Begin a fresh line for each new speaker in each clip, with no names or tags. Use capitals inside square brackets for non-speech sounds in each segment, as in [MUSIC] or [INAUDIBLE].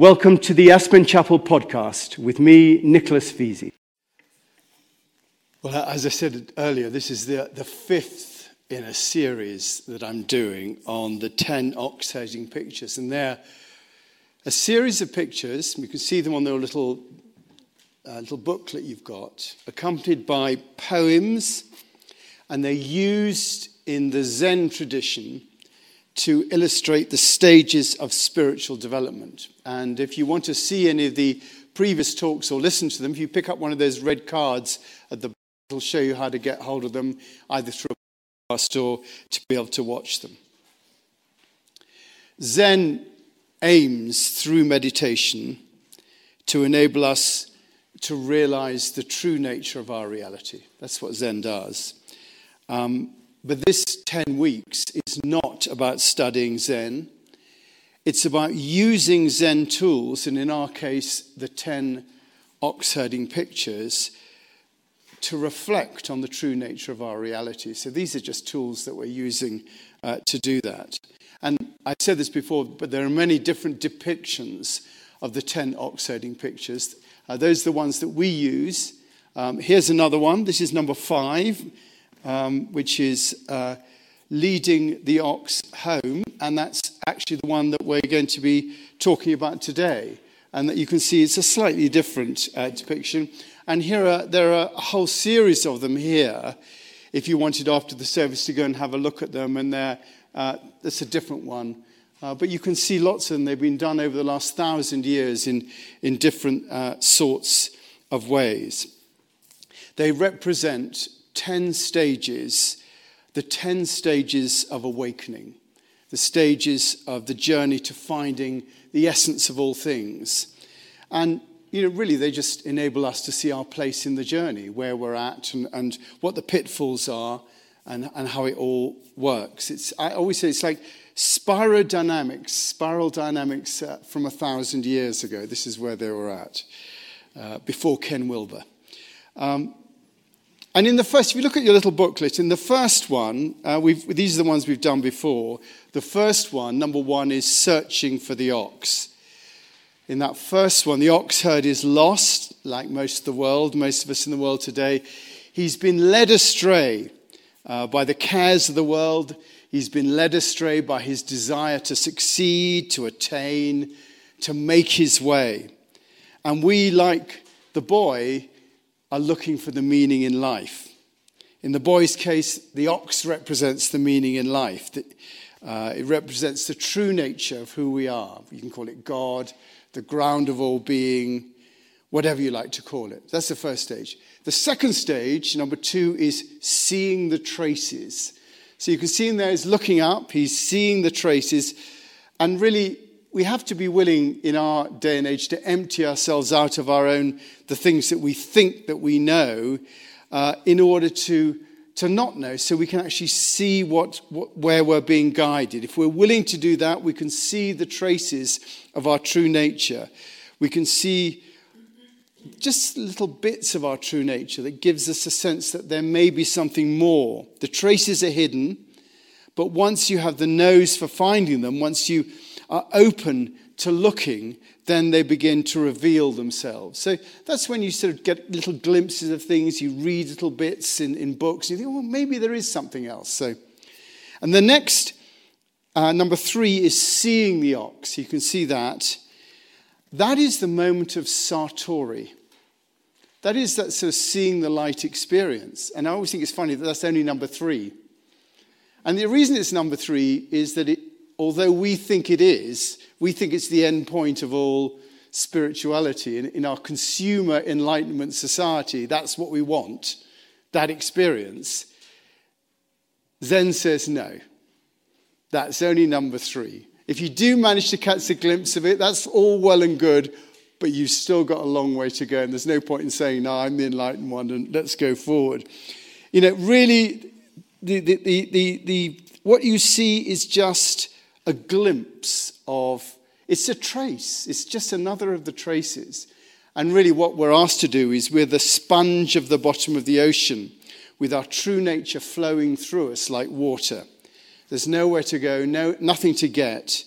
Welcome to the Aspen Chapel podcast with me, Nicholas Vesey.
Well, as I said earlier, this is the, the fifth in a series that I'm doing on the 10 ox herding pictures. And they're a series of pictures, you can see them on the little, uh, little booklet you've got, accompanied by poems, and they're used in the Zen tradition to illustrate the stages of spiritual development. And if you want to see any of the previous talks or listen to them, if you pick up one of those red cards at the back, it'll show you how to get hold of them either through a podcast or to be able to watch them. Zen aims through meditation to enable us to realize the true nature of our reality. That's what Zen does. Um, but this 10 weeks is not about studying Zen. It's about using Zen tools, and in our case, the 10 ox herding pictures, to reflect on the true nature of our reality. So these are just tools that we're using uh, to do that. And I said this before, but there are many different depictions of the 10 ox herding pictures. Uh, those are the ones that we use. Um, here's another one. This is number five um, which is uh, leading the ox home, and that's actually the one that we're going to be talking about today. And that you can see it's a slightly different uh, depiction. And here are, there are a whole series of them here. If you wanted after the service to go and have a look at them, and they're, uh, that's a different one. Uh, but you can see lots of them. They've been done over the last thousand years in, in different uh, sorts of ways. They represent 10 stages, the 10 stages of awakening, the stages of the journey to finding the essence of all things. And, you know, really, they just enable us to see our place in the journey, where we're at, and, and what the pitfalls are, and, and how it all works. It's, I always say it's like spiral dynamics, spiral dynamics uh, from a thousand years ago. This is where they were at uh, before Ken Wilber. Um, and in the first, if you look at your little booklet, in the first one, uh, these are the ones we've done before. The first one, number one, is searching for the ox. In that first one, the ox herd is lost, like most of the world, most of us in the world today. He's been led astray uh, by the cares of the world. He's been led astray by his desire to succeed, to attain, to make his way. And we, like the boy, are looking for the meaning in life. In the boy's case, the ox represents the meaning in life. Uh, it represents the true nature of who we are. You can call it God, the ground of all being, whatever you like to call it. That's the first stage. The second stage, number two, is seeing the traces. So you can see him there, he's looking up, he's seeing the traces, and really we have to be willing in our day and age to empty ourselves out of our own, the things that we think that we know, uh, in order to, to not know, so we can actually see what, what, where we're being guided. If we're willing to do that, we can see the traces of our true nature. We can see just little bits of our true nature that gives us a sense that there may be something more. The traces are hidden, but once you have the nose for finding them, once you are open to looking, then they begin to reveal themselves. So that's when you sort of get little glimpses of things, you read little bits in, in books, and you think, well, maybe there is something else. So, and the next, uh, number three, is seeing the ox. You can see that. That is the moment of satori. That is that sort of seeing the light experience. And I always think it's funny that that's only number three. And the reason it's number three is that it although we think it is, we think it's the end point of all spirituality. In, in our consumer enlightenment society, that's what we want, that experience. Zen says no. That's only number three. If you do manage to catch a glimpse of it, that's all well and good, but you've still got a long way to go. And there's no point in saying, no, I'm the enlightened one and let's go forward. You know, really, the, the, the, the, the what you see is just a glimpse of, it's a trace, it's just another of the traces. And really, what we're asked to do is we're the sponge of the bottom of the ocean with our true nature flowing through us like water. There's nowhere to go, no, nothing to get.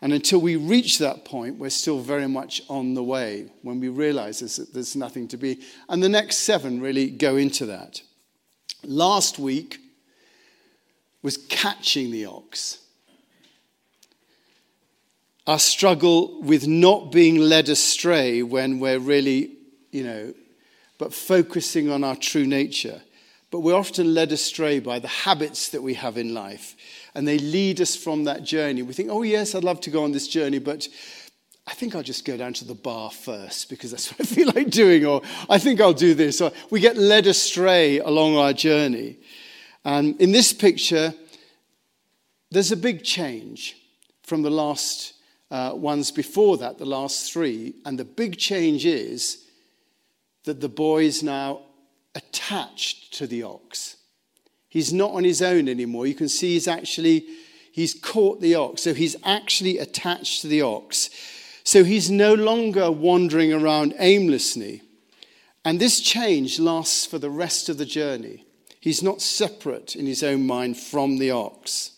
And until we reach that point, we're still very much on the way when we realize that there's nothing to be. And the next seven really go into that. Last week was catching the ox. Our struggle with not being led astray when we're really, you know, but focusing on our true nature. But we're often led astray by the habits that we have in life, and they lead us from that journey. We think, oh, yes, I'd love to go on this journey, but I think I'll just go down to the bar first because that's [LAUGHS] what I feel like doing, or I think I'll do this. Or we get led astray along our journey. And in this picture, there's a big change from the last uh, ones before that, the last three. And the big change is that the boy is now attached to the ox. He's not on his own anymore. You can see he's actually he's caught the ox. So he's actually attached to the ox. So he's no longer wandering around aimlessly. And this change lasts for the rest of the journey. He's not separate in his own mind from the ox.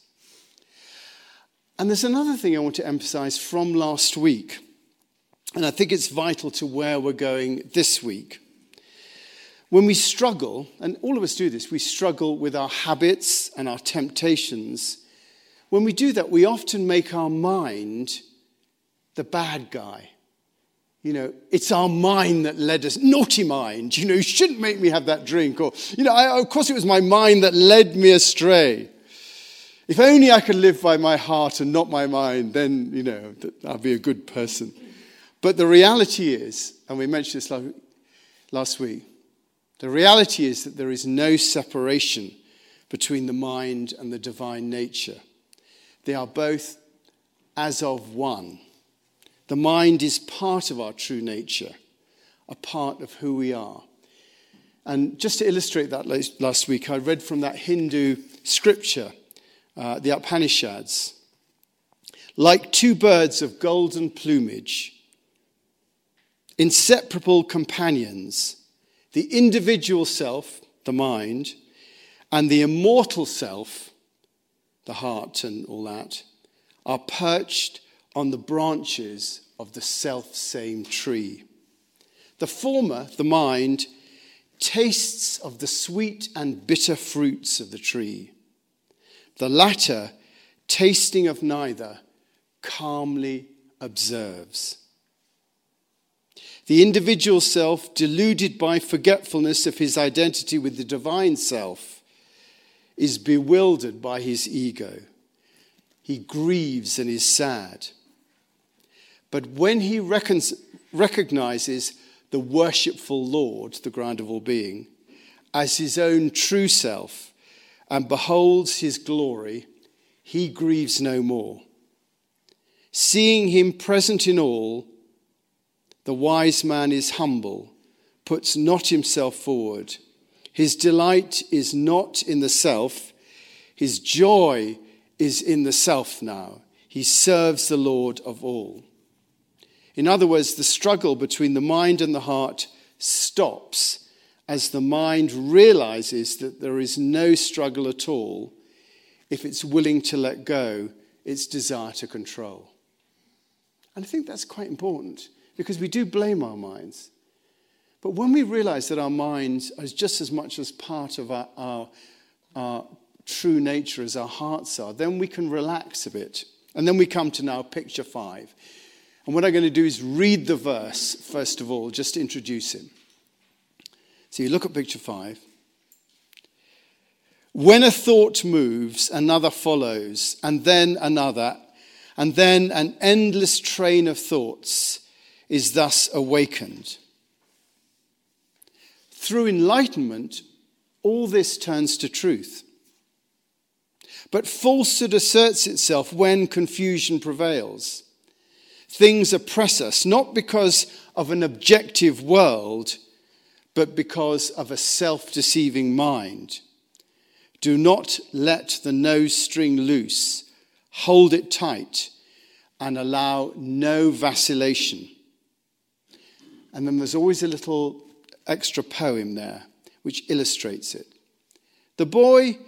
And there's another thing I want to emphasize from last week. And I think it's vital to where we're going this week. When we struggle, and all of us do this, we struggle with our habits and our temptations. When we do that, we often make our mind the bad guy. You know, it's our mind that led us, naughty mind. You know, you shouldn't make me have that drink. Or, you know, I, of course it was my mind that led me astray. If only I could live by my heart and not my mind, then, you know, I'll be a good person. But the reality is, and we mentioned this last week, the reality is that there is no separation between the mind and the divine nature. They are both as of one. The mind is part of our true nature, a part of who we are. And just to illustrate that last week, I read from that Hindu scripture, uh, the Upanishads. Like two birds of golden plumage, inseparable companions, the individual self, the mind, and the immortal self, the heart and all that, are perched on the branches of the self same tree. The former, the mind, tastes of the sweet and bitter fruits of the tree. The latter, tasting of neither, calmly observes. The individual self, deluded by forgetfulness of his identity with the divine self, is bewildered by his ego. He grieves and is sad. But when he reckons, recognizes the worshipful Lord, the ground of all being, as his own true self and beholds his glory, he grieves no more. Seeing him present in all, the wise man is humble, puts not himself forward. His delight is not in the self, his joy is in the self now. He serves the Lord of all. In other words, the struggle between the mind and the heart stops as the mind realizes that there is no struggle at all if it's willing to let go its desire to control. And I think that's quite important because we do blame our minds. But when we realize that our minds are just as much as part of our, our, our true nature as our hearts are, then we can relax a bit. And then we come to now picture five. And what I'm going to do is read the verse, first of all, just to introduce him. So you look at picture five. When a thought moves, another follows, and then another, and then an endless train of thoughts is thus awakened. Through enlightenment, all this turns to truth. But falsehood asserts itself when confusion prevails. Things oppress us, not because of an objective world, but because of a self deceiving mind. Do not let the nose string loose, hold it tight, and allow no vacillation. And then there's always a little extra poem there which illustrates it. The boy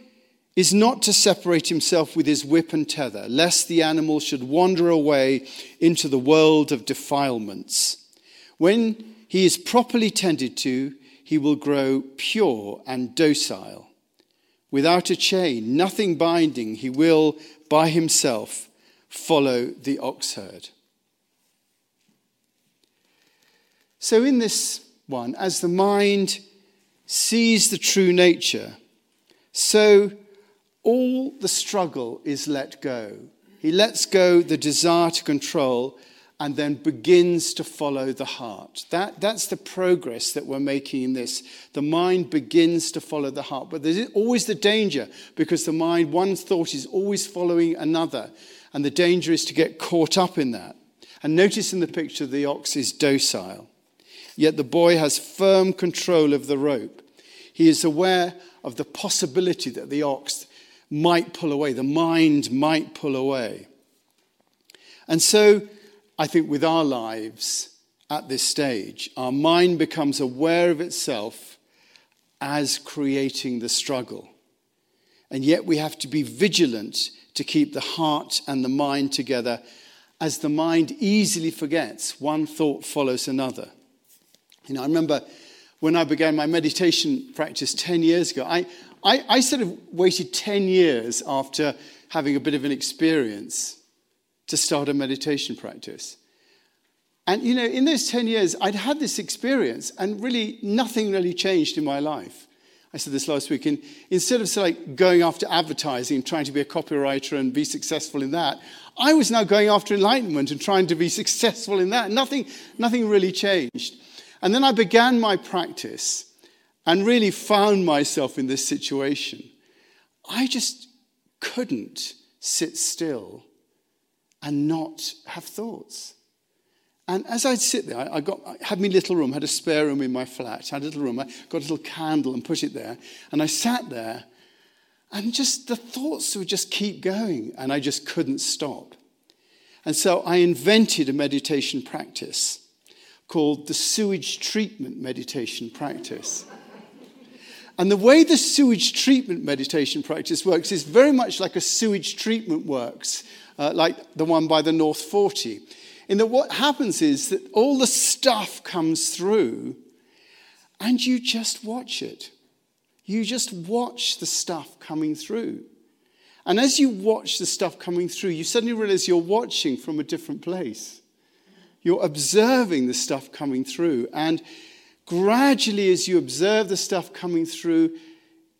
is not to separate himself with his whip and tether, lest the animal should wander away into the world of defilements. When he is properly tended to, he will grow pure and docile. Without a chain, nothing binding, he will by himself follow the ox herd. So, in this one, as the mind sees the true nature, so all the struggle is let go. He lets go the desire to control and then begins to follow the heart. That, that's the progress that we're making in this. The mind begins to follow the heart. But there's always the danger because the mind, one thought is always following another. And the danger is to get caught up in that. And notice in the picture, the ox is docile. Yet the boy has firm control of the rope. He is aware of the possibility that the ox might pull away, the mind might pull away. And so I think with our lives at this stage, our mind becomes aware of itself as creating the struggle. And yet we have to be vigilant to keep the heart and the mind together as the mind easily forgets. One thought follows another. You know, I remember when I began my meditation practice 10 years ago, I, I, I sort of waited 10 years after having a bit of an experience to start a meditation practice. And, you know, in those 10 years, I'd had this experience, and really nothing really changed in my life. I said this last week. And instead of like going after advertising trying to be a copywriter and be successful in that, I was now going after enlightenment and trying to be [LAUGHS] successful in that. Nothing, nothing really changed. And then I began my practice and really found myself in this situation. I just couldn't sit still and not have thoughts. And as I'd sit there, I, got, I had my little room, had a spare room in my flat, had a little room, I got a little candle and put it there. And I sat there, and just the thoughts would just keep going, and I just couldn't stop. And so I invented a meditation practice called the sewage treatment meditation practice. And the way the sewage treatment meditation practice works is very much like a sewage treatment works, uh, like the one by the North 40. In that what happens is that all the stuff comes through and you just watch it. You just watch the stuff coming through. And as you watch the stuff coming through, you suddenly realize you're watching from a different place. You're observing the stuff coming through. And gradually, as you observe the stuff coming through,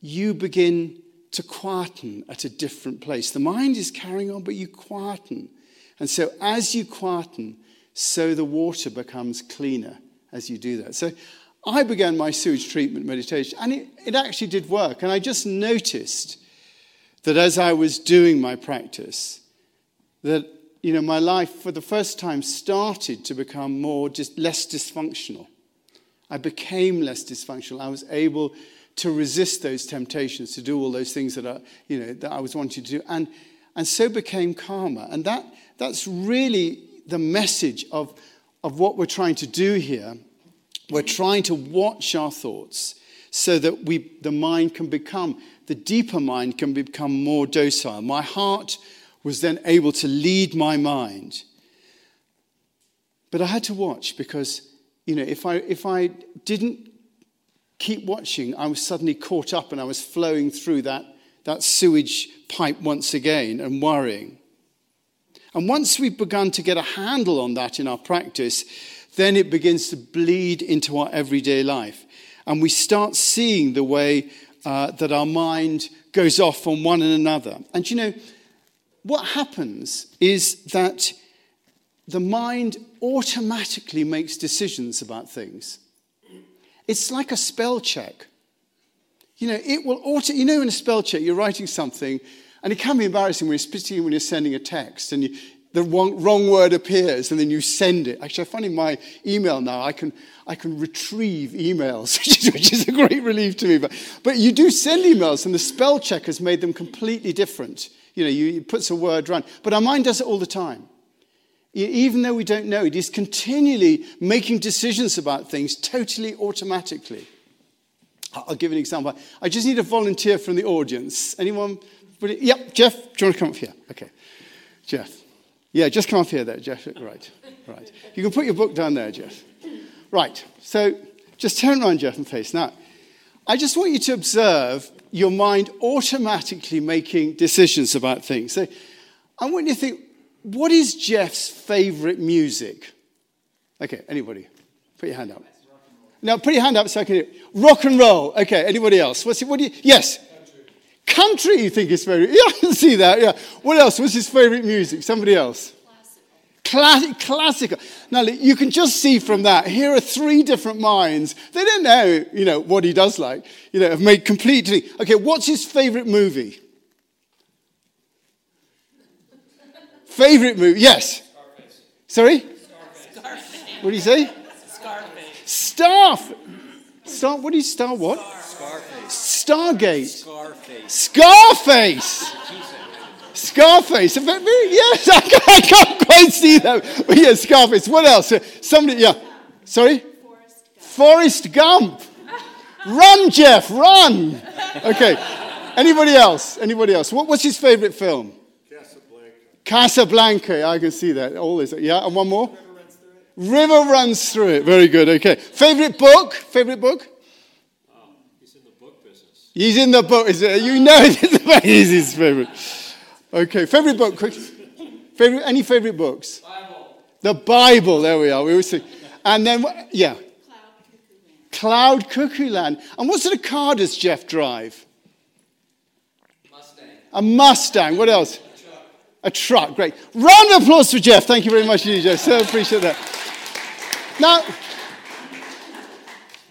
you begin to quieten at a different place. The mind is carrying on, but you quieten. And so, as you quieten, so the water becomes cleaner as you do that. So, I began my sewage treatment meditation, and it, it actually did work. And I just noticed that as I was doing my practice, that you know, my life for the first time started to become more just less dysfunctional. I became less dysfunctional. I was able to resist those temptations to do all those things that I, you know, that I was wanting to do, and, and so became calmer. And that, that's really the message of, of what we're trying to do here. We're trying to watch our thoughts so that we, the mind can become, the deeper mind can become more docile. My heart was then able to lead my mind. But I had to watch because, you know, if I, if I didn't keep watching, I was suddenly caught up and I was flowing through that, that sewage pipe once again and worrying. And once we've begun to get a handle on that in our practice, then it begins to bleed into our everyday life. And we start seeing the way uh, that our mind goes off on one and another. And you know, what happens is that the mind automatically makes decisions about things. It's like a spell check. You know, it will auto, you know, in a spell check, you're writing something, and it can be embarrassing when you're, especially when you're sending a text and you, the wrong, wrong, word appears and then you send it. Actually, I find in my email now, I can, I can retrieve emails, [LAUGHS] which is, a great relief to me. But, but you do send emails, and the spell check has made them completely different. You know, you, it puts a word around. But our mind does it all the time. Even though we don't know, it is continually making decisions about things totally automatically. I'll give an example. I just need a volunteer from the audience. Anyone? Yep, Jeff, do you want to come up here? Okay. Jeff. Yeah, just come up here there, Jeff. Right, right. You can put your book down there, Jeff. Right, so just turn around, Jeff, and face. Now, I just want you to observe your mind automatically making decisions about things. So I want you to think, what is Jeff's favorite music? Okay, anybody? Put your hand up. Now, put your hand up so I can hear. Rock and roll. Okay, anybody else? What's it, what do you, yes? Country. Country, you think is favorite? Yeah, [LAUGHS] I can see that, yeah. What else? What's his favorite music? Somebody else? Classical. classical. Now, you can just see from that, here are three different minds. They don't know, you know, what he does like. You know, have made completely. Okay, what's his favorite movie? Favorite movie? Yes. Scarface. Sorry? Scarface. What do you say? Scarface. Staff. Star, what is Star what? Scarface. Stargate. Scarface. Scarface. Scarface. Yes, [LAUGHS] I can't, I can't quite see that. But yeah, Scarface. What else? Uh, somebody, yeah. Sorry? Forrest Gump. Run, Jeff, run. Okay. Anybody else? Anybody else? What, what's his favorite film? Casablanca. I can see that. All Always. Yeah, and one more? River runs through it. Very good. Okay. Favorite book? Favorite book?
He's in the book business.
He's in the book. Is it? You know he's [LAUGHS] his favorite. Okay. Favorite book? Quick. Favorite? Any favorite books?
Bible.
The Bible. There we are. We always say. And then yeah. Cloud Cuckoo Land. And what sort of car does Jeff drive?
Mustang.
A Mustang. What else? A truck. Great. Round of applause for Jeff. Thank you very much, you, Jeff. So appreciate that. Now,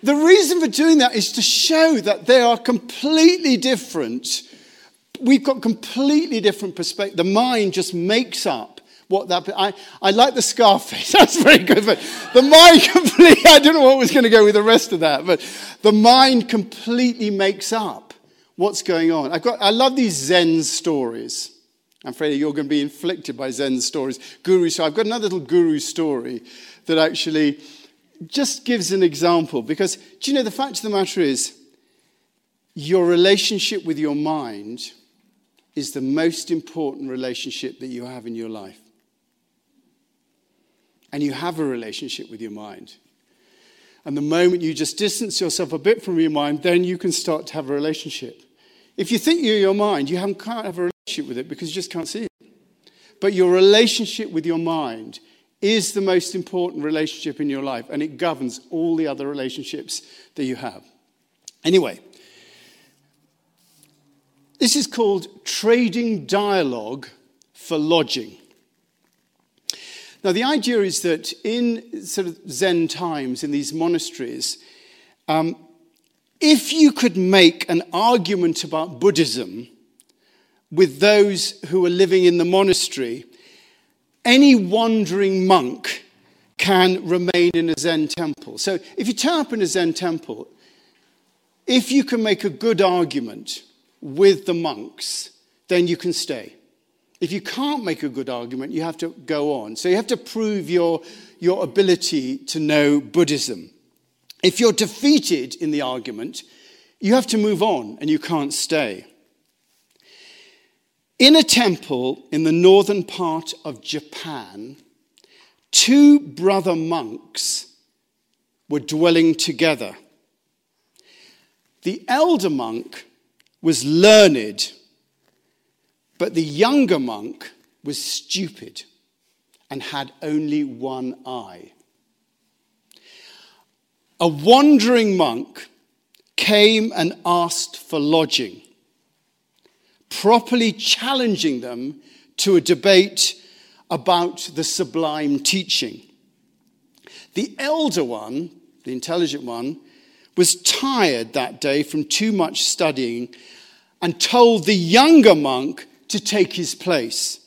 the reason for doing that is to show that they are completely different. We've got completely different perspective. The mind just makes up what that. I, I like the Scarface. [LAUGHS] That's very good. But the mind [LAUGHS] completely. I don't know what was going to go with the rest of that, but the mind completely makes up what's going on. I've got. I love these Zen stories. I'm afraid you're going to be inflicted by Zen stories. Guru. So I've got another little guru story that actually just gives an example. Because, do you know, the fact of the matter is, your relationship with your mind is the most important relationship that you have in your life. And you have a relationship with your mind. And the moment you just distance yourself a bit from your mind, then you can start to have a relationship. If you think you're your mind, you can't have a relationship with it because you just can't see it. But your relationship with your mind is the most important relationship in your life, and it governs all the other relationships that you have. Anyway, this is called trading dialogue for lodging. Now, the idea is that in sort of Zen times, in these monasteries, um, if you could make an argument about Buddhism with those who are living in the monastery, any wandering monk can remain in a Zen temple. So if you turn up in a Zen temple, if you can make a good argument with the monks, then you can stay. If you can't make a good argument, you have to go on. So you have to prove your, your ability to know Buddhism. If you're defeated in the argument, you have to move on and you can't stay. In a temple in the northern part of Japan, two brother monks were dwelling together. The elder monk was learned, but the younger monk was stupid and had only one eye. A wandering monk came and asked for lodging properly challenging them to a debate about the sublime teaching. The elder one, the intelligent one, was tired that day from too much studying and told the younger monk to take his place.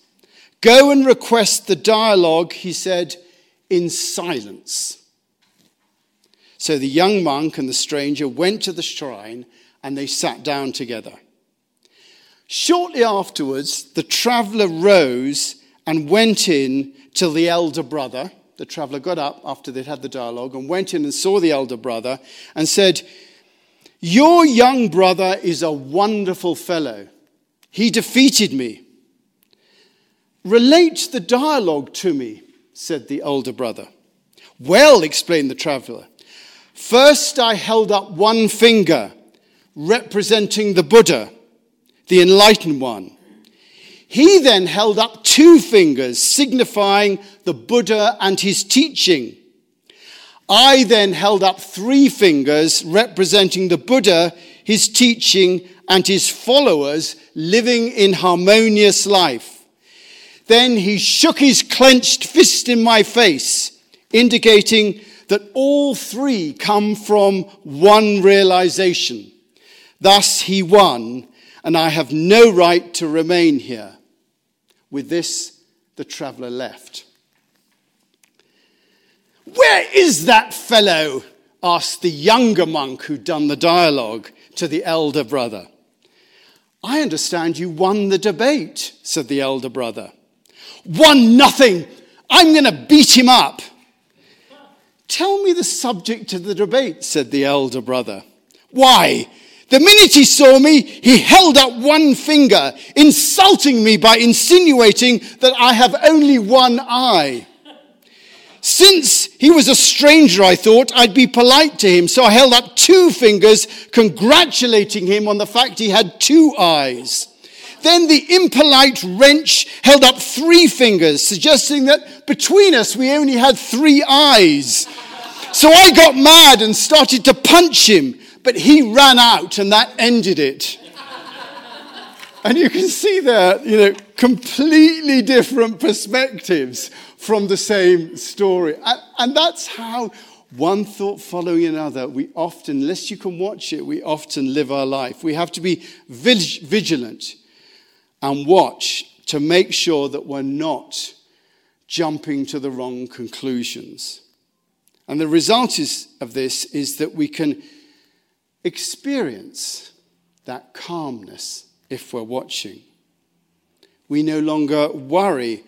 Go and request the dialogue, he said, in silence. So the young monk and the stranger went to the shrine and they sat down together. Shortly afterwards, the traveller rose and went in till the elder brother. The traveller got up after they'd had the dialogue and went in and saw the elder brother and said, Your young brother is a wonderful fellow. He defeated me. Relate the dialogue to me, said the older brother. Well, explained the traveler. First, I held up one finger, representing the Buddha, the enlightened one. He then held up two fingers, signifying the Buddha and his teaching. I then held up three fingers, representing the Buddha, his teaching, and his followers living in harmonious life. Then he shook his clenched fist in my face, indicating that all three come from one realization. Thus he won, and I have no right to remain here. With this, the traveler left. Where is that fellow? asked the younger monk who'd done the dialogue to the elder brother. I understand you won the debate, said the elder brother. Won nothing! I'm going to beat him up. Tell me the subject of the debate, said the elder brother. Why? The minute he saw me, he held up one finger, insulting me by insinuating that I have only one eye. Since he was a stranger, I thought I'd be polite to him, so I held up two fingers, congratulating him on the fact he had two eyes. Then the impolite wrench held up three fingers, suggesting that between us we only had three eyes. So I got mad and started to punch him, but he ran out and that ended it. And you can see there, you know, completely different perspectives from the same story. And, and that's how one thought following another, we often, unless you can watch it, we often live our life. We have to be vigilant and watch to make sure that we're not jumping to the wrong conclusions. And the result is, of this is that we can experience that calmness if we're watching. We no longer worry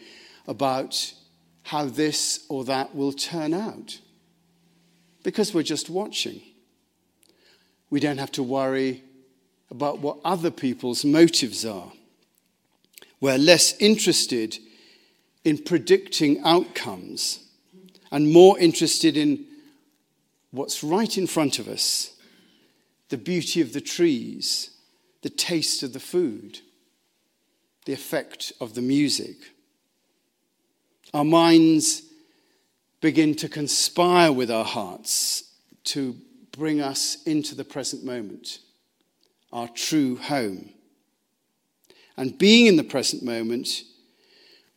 about how this or that will turn out because we're just watching. We don't have to worry about what other people's motives are. We're less interested in predicting outcomes and more interested in what's right in front of us the beauty of the trees, the taste of the food, the effect of the music. Our minds begin to conspire with our hearts to bring us into the present moment, our true home. And being in the present moment,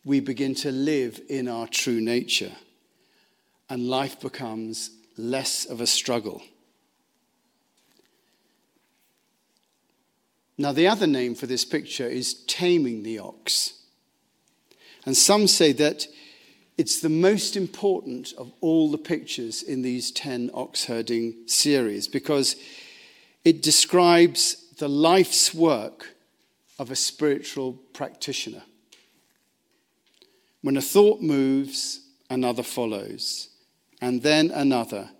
we begin to live in our true nature, and life becomes less of a struggle. Now, the other name for this picture is taming the ox. And some say that it's the most important of all the pictures in these 10 ox herding series because it describes the life's work of a spiritual practitioner. When a thought moves, another follows, and then another.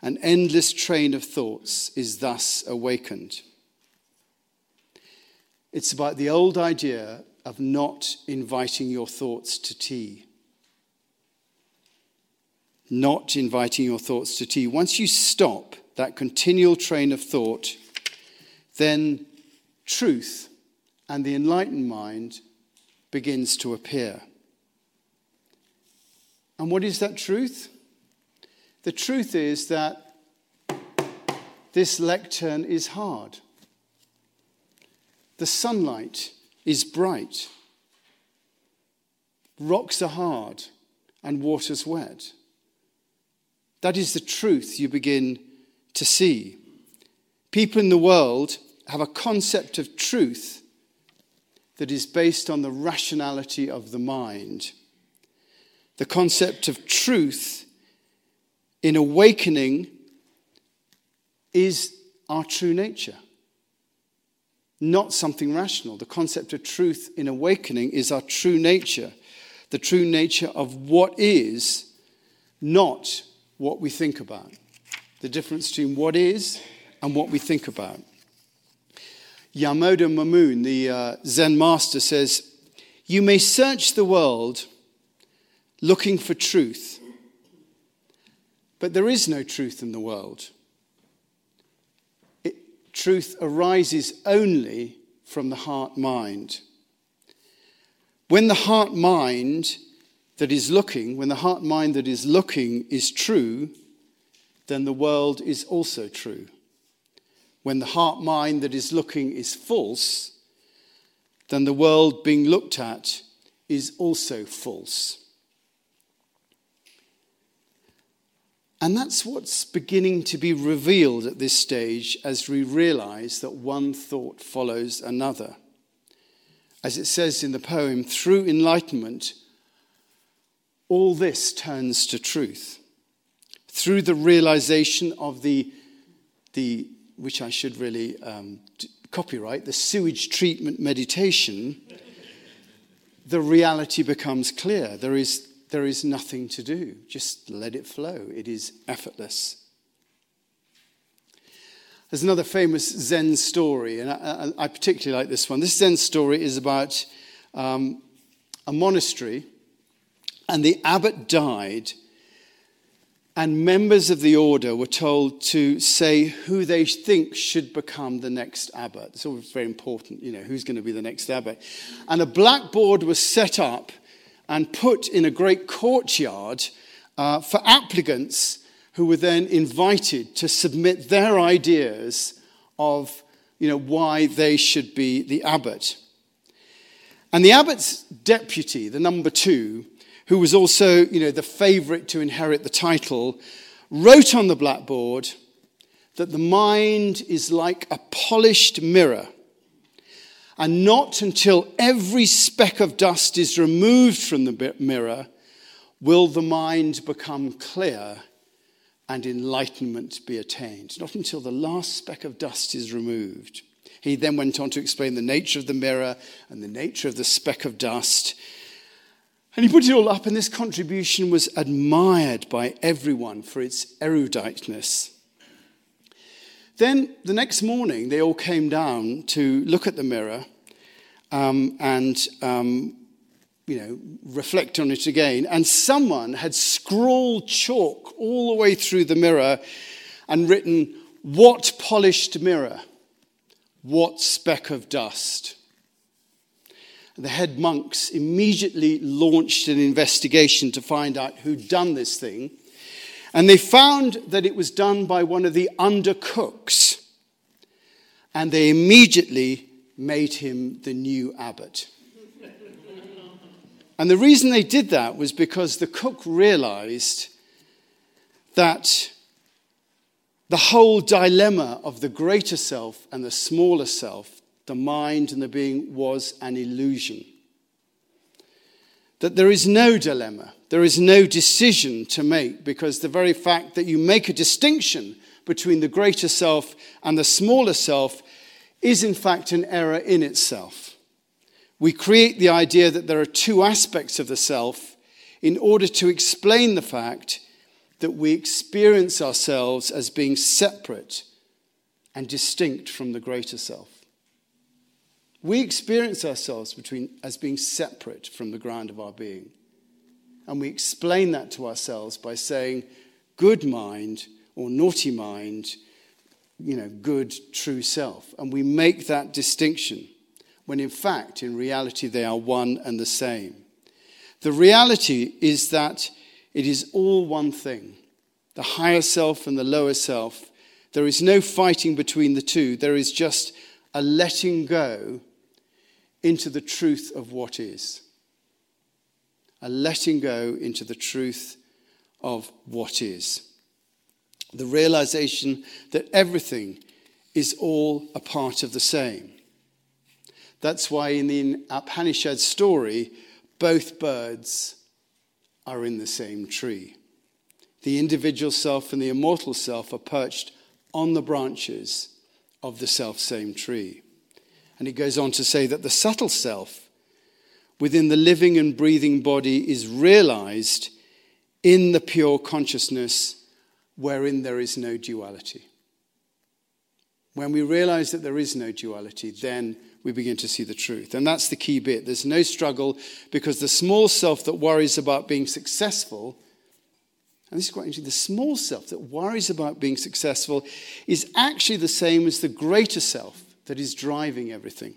An endless train of thoughts is thus awakened. It's about the old idea of not inviting your thoughts to tea. Not inviting your thoughts to tea. Once you stop that continual train of thought, then truth and the enlightened mind begins to appear. And what is that truth? The truth is that this lectern is hard. The sunlight is bright. Rocks are hard and water's wet. That is the truth you begin to see. People in the world have a concept of truth that is based on the rationality of the mind. The concept of truth in awakening is our true nature not something rational. The concept of truth in awakening is our true nature, the true nature of what is, not what we think about. The difference between what is and what we think about. Yamada Mumon, the uh, Zen master, says, You may search the world looking for truth, but there is no truth in the world. Truth arises only from the heart mind. When the heart mind that is looking, when the heart mind that is looking is true, then the world is also true. When the heart mind that is looking is false, then the world being looked at is also false. And that's what's beginning to be revealed at this stage as we realize that one thought follows another. As it says in the poem, through enlightenment, all this turns to truth. Through the realization of the, the which I should really um, copyright, the sewage treatment meditation, the reality becomes clear. There is, there is nothing to do. Just let it flow. It is effortless. There's another famous Zen story, and I, I particularly like this one. This Zen story is about um, a monastery, and the abbot died and members of the order were told to say who they think should become the next abbot. It's always very important, you know, who's going to be the next abbot. And a blackboard was set up and put in a great courtyard uh, for applicants who were then invited to submit their ideas of, you know, why they should be the abbot. And the abbot's deputy, the number two, who was also, you know, the favorite to inherit the title, wrote on the blackboard that the mind is like a polished mirror. And not until every speck of dust is removed from the mirror will the mind become clear and enlightenment be attained. Not until the last speck of dust is removed. He then went on to explain the nature of the mirror and the nature of the speck of dust and he put it all up, and this contribution was admired by everyone for its eruditeness. Then the next morning, they all came down to look at the mirror um, and um, you know, reflect on it again. And someone had scrawled chalk all the way through the mirror and written, What polished mirror? What speck of dust? the head monks immediately launched an investigation to find out who'd done this thing. And they found that it was done by one of the undercooks. And they immediately made him the new abbot. and the reason they did that was because the cook realized that the whole dilemma of the greater self and the smaller self the mind and the being was an illusion. That there is no dilemma, there is no decision to make because the very fact that you make a distinction between the greater self and the smaller self is in fact an error in itself. We create the idea that there are two aspects of the self in order to explain the fact that we experience ourselves as being separate and distinct from the greater self. We experience ourselves between, as being separate from the ground of our being. And we explain that to ourselves by saying, good mind or naughty mind, you know, good true self. And we make that distinction when in fact, in reality, they are one and the same. The reality is that it is all one thing the higher self and the lower self. There is no fighting between the two, there is just a letting go into the truth of what is. A letting go into the truth of what is. The realization that everything is all a part of the same. That's why in the Upanishad story, both birds are in the same tree. The individual self and the immortal self are perched on the branches of the self same tree. And he goes on to say that the subtle self within the living and breathing body is realized in the pure consciousness wherein there is no duality. When we realize that there is no duality, then we begin to see the truth. And that's the key bit. There's no struggle because the small self that worries about being successful, and this is quite interesting, the small self that worries about being successful is actually the same as the greater self that is driving everything.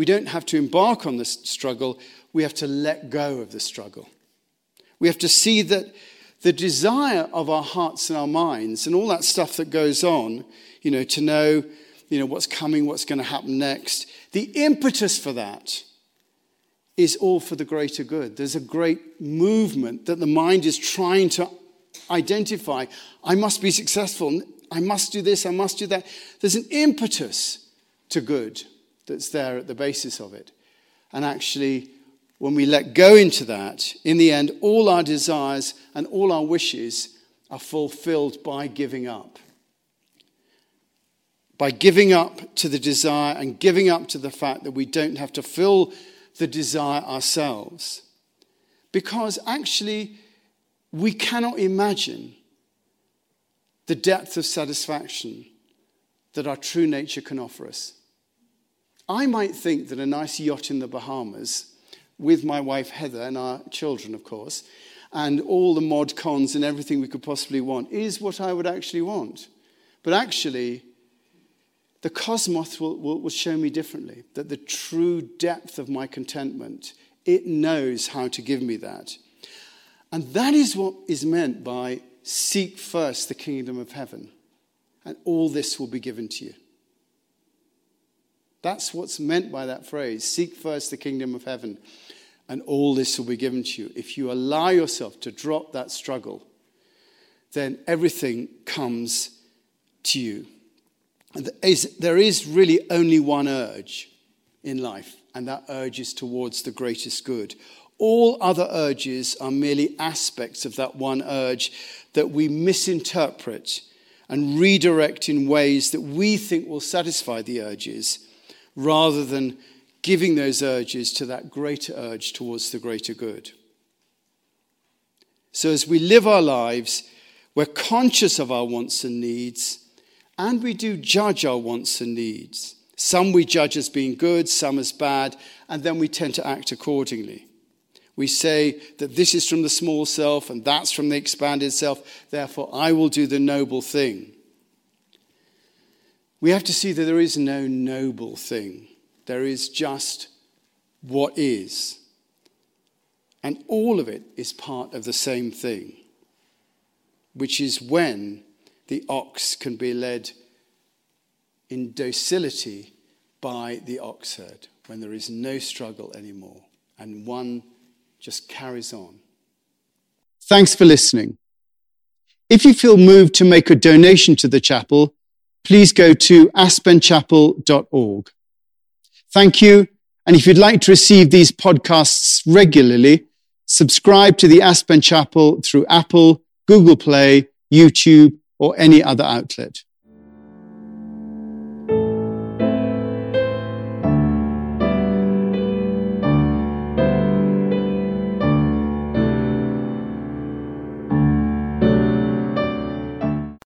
We don't have to embark on this struggle, we have to let go of the struggle. We have to see that the desire of our hearts and our minds and all that stuff that goes on, you know, to know, you know, what's coming, what's going to happen next, the impetus for that is all for the greater good. There's a great movement that the mind is trying to identify. I must be successful. I must do this. I must do that. There's an impetus to good that's there at the basis of it. And actually, when we let go into that, in the end, all our desires and all our wishes are fulfilled by giving up. By giving up to the desire and giving up to the fact that we don't have to fill the desire ourselves. Because actually, we cannot imagine the depth of satisfaction that our true nature can offer us. I might think that a nice yacht in the Bahamas with my wife Heather and our children, of course, and all the mod cons and everything we could possibly want is what I would actually want. But actually, the cosmos will, will, will, show me differently that the true depth of my contentment, it knows how to give me that. And that is what is meant by seek first the kingdom of heaven, and all this will be given to you. That's what's meant by that phrase seek first the kingdom of heaven, and all this will be given to you. If you allow yourself to drop that struggle, then everything comes to you. And there is really only one urge in life, and that urge is towards the greatest good. All other urges are merely aspects of that one urge that we misinterpret and redirect in ways that we think will satisfy the urges rather than giving those urges to that greater urge towards the greater good. So, as we live our lives, we're conscious of our wants and needs, and we do judge our wants and needs. Some we judge as being good, some as bad, and then we tend to act accordingly. We say that this is from the small self and that's from the expanded self, therefore I will do the noble thing. We have to see that there is no noble thing, there is just what is. And all of it is part of the same thing, which is when the ox can be led in docility by the ox herd, when there is no struggle anymore, and one just carries on. Thanks for listening. If you feel moved to make a donation to the chapel, please go to aspenchapel.org. Thank you. And if you'd like to receive these podcasts regularly, subscribe to the Aspen Chapel through Apple, Google Play, YouTube, or any other outlet.